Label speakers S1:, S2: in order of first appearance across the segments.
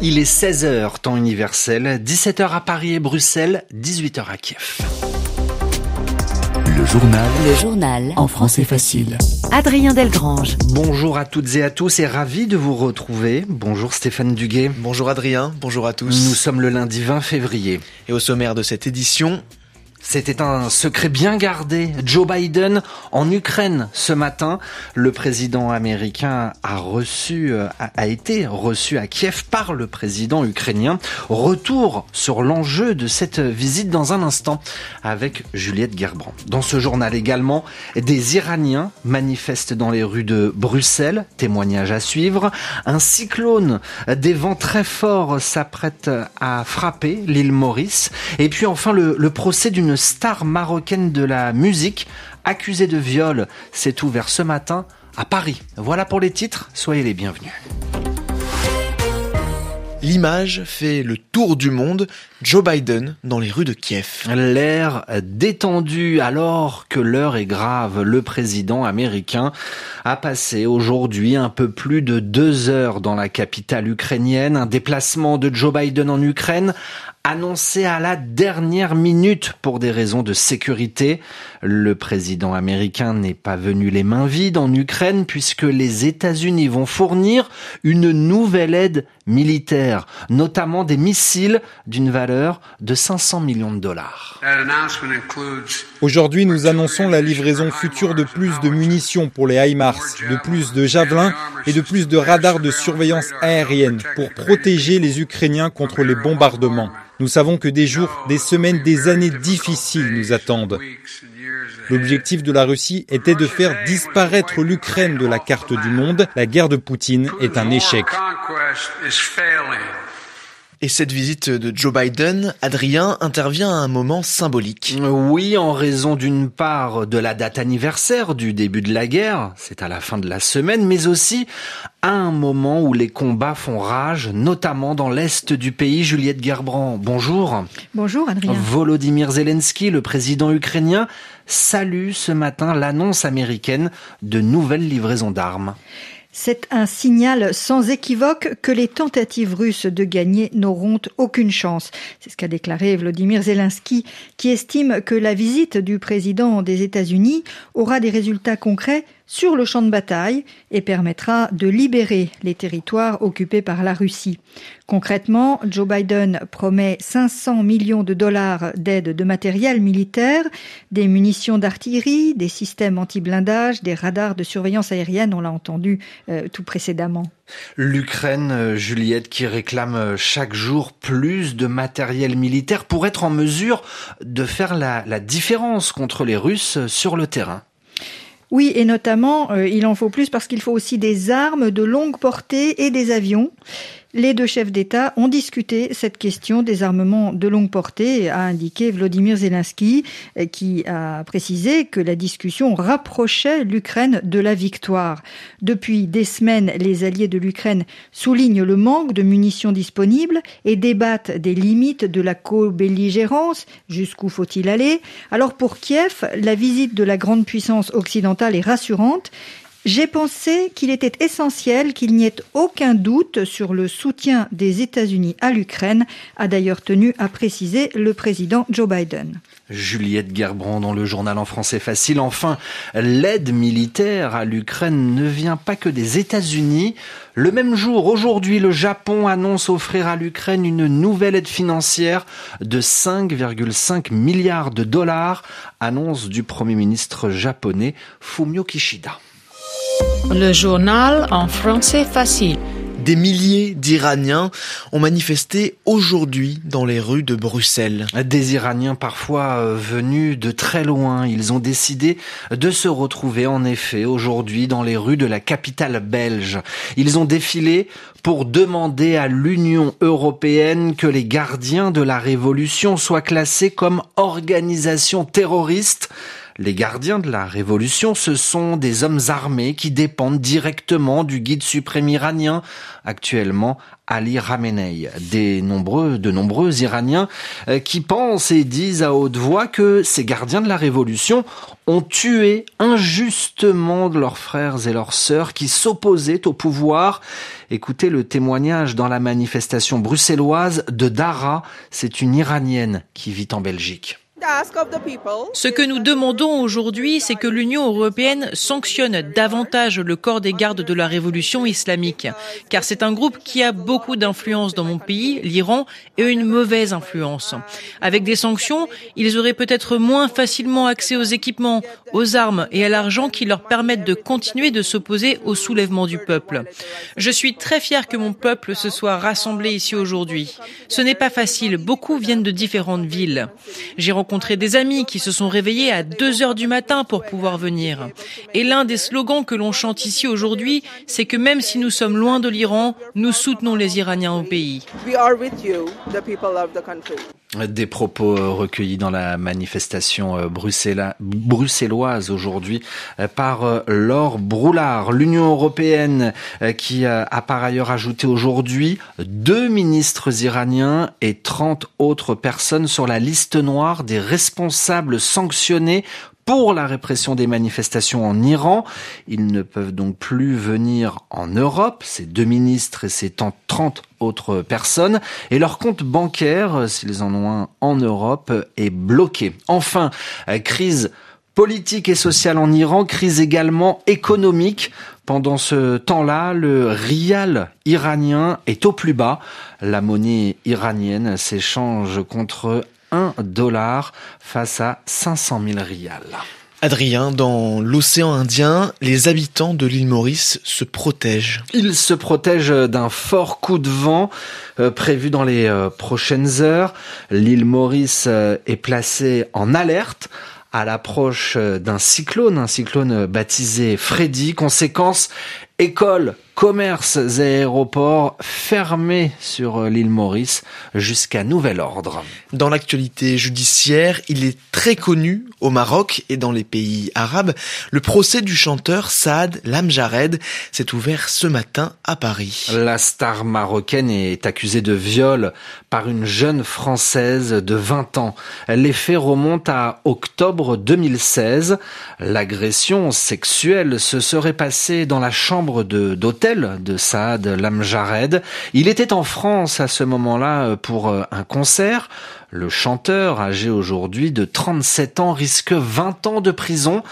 S1: Il est 16h, temps universel, 17h à Paris et Bruxelles, 18h à Kiev.
S2: Le journal.
S3: Le journal.
S2: En français facile.
S3: Adrien Delgrange.
S1: Bonjour à toutes et à tous et ravi de vous retrouver. Bonjour Stéphane Duguet.
S4: Bonjour Adrien, bonjour à tous.
S1: Nous sommes le lundi 20 février.
S4: Et au sommaire de cette édition,
S1: c'était un secret bien gardé. Joe Biden en Ukraine ce matin. Le président américain a reçu, euh, a été reçu à Kiev par le président ukrainien. Retour sur l'enjeu de cette visite dans un instant avec Juliette Gerbrand. Dans ce journal également, des Iraniens manifestent dans les rues de Bruxelles. Témoignage à suivre. Un cyclone, des vents très forts s'apprête à frapper l'île Maurice. Et puis enfin le procès d'une star marocaine de la musique accusée de viol s'est ouvert ce matin à Paris. Voilà pour les titres, soyez les bienvenus.
S4: L'image fait le tour du monde, Joe Biden dans les rues de Kiev.
S1: L'air détendu alors que l'heure est grave. Le président américain a passé aujourd'hui un peu plus de deux heures dans la capitale ukrainienne. Un déplacement de Joe Biden en Ukraine annoncé à la dernière minute pour des raisons de sécurité. Le président américain n'est pas venu les mains vides en Ukraine puisque les États-Unis vont fournir une nouvelle aide militaire, notamment des missiles d'une valeur de 500 millions de dollars.
S5: Aujourd'hui, nous annonçons la livraison future de plus de munitions pour les HIMARS, de plus de javelins et de plus de radars de surveillance aérienne pour protéger les Ukrainiens contre les bombardements. Nous savons que des jours, des semaines, des années difficiles nous attendent. L'objectif de la Russie était de faire disparaître l'Ukraine de la carte du monde. La guerre de Poutine est un échec.
S4: Et cette visite de Joe Biden, Adrien, intervient à un moment symbolique.
S1: Oui, en raison d'une part de la date anniversaire du début de la guerre, c'est à la fin de la semaine, mais aussi à un moment où les combats font rage, notamment dans l'est du pays. Juliette Gerbrand, bonjour.
S6: Bonjour Adrien.
S1: Volodymyr Zelensky, le président ukrainien, salue ce matin l'annonce américaine de nouvelles livraisons d'armes.
S6: C'est un signal sans équivoque que les tentatives russes de gagner n'auront aucune chance. C'est ce qu'a déclaré Vladimir Zelensky, qui estime que la visite du président des États-Unis aura des résultats concrets sur le champ de bataille et permettra de libérer les territoires occupés par la Russie. Concrètement, Joe Biden promet 500 millions de dollars d'aide de matériel militaire, des munitions d'artillerie, des systèmes anti-blindage, des radars de surveillance aérienne, on l'a entendu euh, tout précédemment.
S1: L'Ukraine, euh, Juliette, qui réclame euh, chaque jour plus de matériel militaire pour être en mesure de faire la, la différence contre les Russes sur le terrain.
S6: Oui, et notamment, euh, il en faut plus parce qu'il faut aussi des armes de longue portée et des avions. Les deux chefs d'État ont discuté cette question des armements de longue portée, a indiqué Vladimir Zelensky, euh, qui a précisé que la discussion rapprochait l'Ukraine de la victoire. Depuis des semaines, les alliés de l'Ukraine soulignent le manque de munitions disponibles et débattent des limites de la co-belligérance. Jusqu'où faut-il aller? Alors pour Kiev, la visite de la grande puissance occidentale est rassurante. J'ai pensé qu'il était essentiel qu'il n'y ait aucun doute sur le soutien des États-Unis à l'Ukraine, a d'ailleurs tenu à préciser le président Joe Biden.
S1: Juliette Gerbrand dans le journal en français facile. Enfin, l'aide militaire à l'Ukraine ne vient pas que des États-Unis. Le même jour, aujourd'hui, le Japon annonce offrir à l'Ukraine une nouvelle aide financière de 5,5 milliards de dollars, annonce du Premier ministre japonais Fumio Kishida.
S7: Le journal en français facile.
S4: Des milliers d'Iraniens ont manifesté aujourd'hui dans les rues de Bruxelles.
S1: Des Iraniens parfois euh, venus de très loin. Ils ont décidé de se retrouver en effet aujourd'hui dans les rues de la capitale belge. Ils ont défilé pour demander à l'Union européenne que les gardiens de la révolution soient classés comme organisation terroriste. Les gardiens de la révolution, ce sont des hommes armés qui dépendent directement du guide suprême iranien, actuellement Ali Khamenei. Des nombreux, de nombreux Iraniens euh, qui pensent et disent à haute voix que ces gardiens de la révolution ont tué injustement leurs frères et leurs sœurs qui s'opposaient au pouvoir. Écoutez le témoignage dans la manifestation bruxelloise de Dara. C'est une Iranienne qui vit en Belgique.
S8: Ce que nous demandons aujourd'hui, c'est que l'Union européenne sanctionne davantage le corps des gardes de la révolution islamique, car c'est un groupe qui a beaucoup d'influence dans mon pays, l'Iran, et une mauvaise influence. Avec des sanctions, ils auraient peut-être moins facilement accès aux équipements, aux armes et à l'argent qui leur permettent de continuer de s'opposer au soulèvement du peuple. Je suis très fier que mon peuple se soit rassemblé ici aujourd'hui. Ce n'est pas facile, beaucoup viennent de différentes villes. Des amis qui se sont réveillés à 2 heures du matin pour pouvoir venir. Et l'un des slogans que l'on chante ici aujourd'hui, c'est que même si nous sommes loin de l'Iran, nous soutenons les Iraniens au pays.
S1: Des propos euh, recueillis dans la manifestation euh, bruxelloise aujourd'hui euh, par Laure Broulard. L'Union européenne qui a par ailleurs ajouté aujourd'hui deux ministres iraniens et 30 autres personnes sur la liste noire des responsables sanctionnés pour la répression des manifestations en Iran. Ils ne peuvent donc plus venir en Europe, ces deux ministres et ces 30 autres personnes, et leur compte bancaire, s'ils en ont un en Europe, est bloqué. Enfin, crise politique et sociale en Iran, crise également économique. Pendant ce temps-là, le rial iranien est au plus bas. La monnaie iranienne s'échange contre 1 dollar face à 500 000 rials.
S4: Adrien, dans l'océan Indien, les habitants de l'île Maurice se protègent.
S1: Ils se protègent d'un fort coup de vent euh, prévu dans les euh, prochaines heures. L'île Maurice euh, est placée en alerte à l'approche d'un cyclone, un cyclone baptisé Freddy. Conséquence, école, commerces et aéroports fermés sur euh, l'île Maurice jusqu'à nouvel ordre.
S4: Dans l'actualité judiciaire, il est très connu au Maroc et dans les pays arabes. Le procès du chanteur Saad Lamjared s'est ouvert ce matin à Paris.
S1: La star marocaine est accusée de viol par une jeune française de 20 ans. Les faits remontent à octobre 2016. L'agression sexuelle se serait passée dans la chambre d'hôtel de Saad Lamjared. Il était en France à ce moment-là euh, pour euh, un concert. Le chanteur, âgé aujourd'hui de 37 ans, risque 20 ans de prison.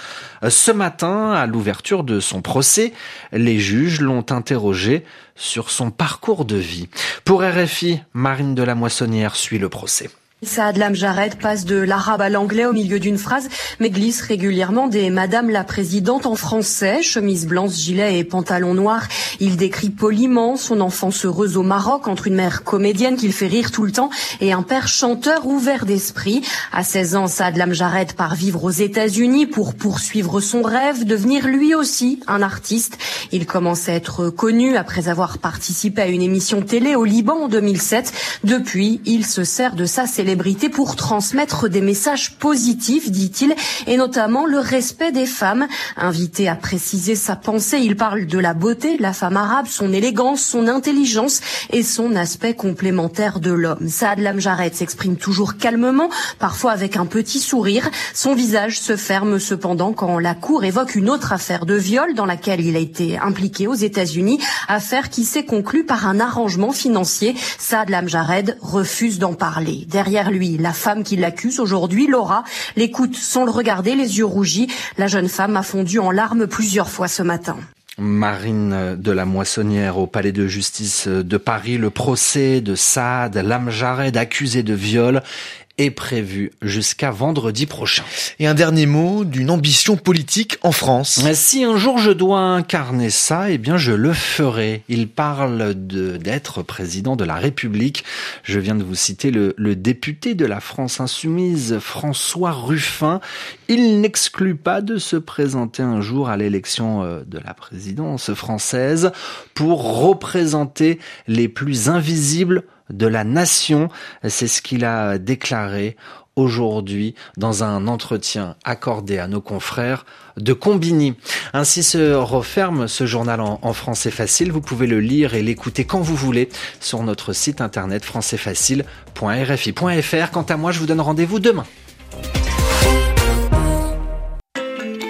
S1: Euh, ce matin, à l'ouverture de son procès, les juges l'ont interrogé sur son parcours de vie. Pour RFI, Marine de la Moissonnière suit le procès.
S9: Saad Lamjared passe de l'arabe à l'anglais au milieu d'une phrase, mais glisse régulièrement des Madame la Présidente en français, chemise blanche, gilet et pantalon noir. Il décrit poliment son enfance heureuse au Maroc entre une mère comédienne qu'il fait rire tout le temps et un père chanteur ouvert d'esprit. À 16 ans, Saad Lamjared part vivre aux États-Unis pour poursuivre son rêve, devenir lui aussi un artiste. Il commence à être connu après avoir participé à une émission télé au Liban en 2007. Depuis, il se sert de sa célébrité pour transmettre des messages positifs, dit-il, et notamment le respect des femmes. Invité à préciser sa pensée, il parle de la beauté de la femme arabe, son élégance, son intelligence et son aspect complémentaire de l'homme. Saad Lamjaret s'exprime toujours calmement, parfois avec un petit sourire. Son visage se ferme cependant quand la cour évoque une autre affaire de viol dans laquelle il a été impliqué aux États-Unis, affaire qui s'est conclue par un arrangement financier. Saad Lamjared refuse d'en parler. Derrière lui. La femme qui l'accuse aujourd'hui, Laura, l'écoute sans le regarder, les yeux rougis. La jeune femme a fondu en larmes plusieurs fois ce matin.
S1: Marine de la Moissonnière au palais de justice de Paris, le procès de Saad Lamjared accusé de viol est prévu jusqu'à vendredi prochain.
S4: Et un dernier mot d'une ambition politique en France.
S1: Si un jour je dois incarner ça, eh bien je le ferai. Il parle d'être président de la République. Je viens de vous citer le, le député de la France insoumise, François Ruffin. Il n'exclut pas de se présenter un jour à l'élection euh, de la présidence française pour représenter les plus invisibles de la nation. C'est ce qu'il a déclaré aujourd'hui dans un entretien accordé à nos confrères de Combini. Ainsi se referme ce journal en, français facile. Vous pouvez le lire et l'écouter quand vous voulez sur notre site internet françaisfacile.rfi.fr. Quant à moi, je vous donne rendez-vous demain.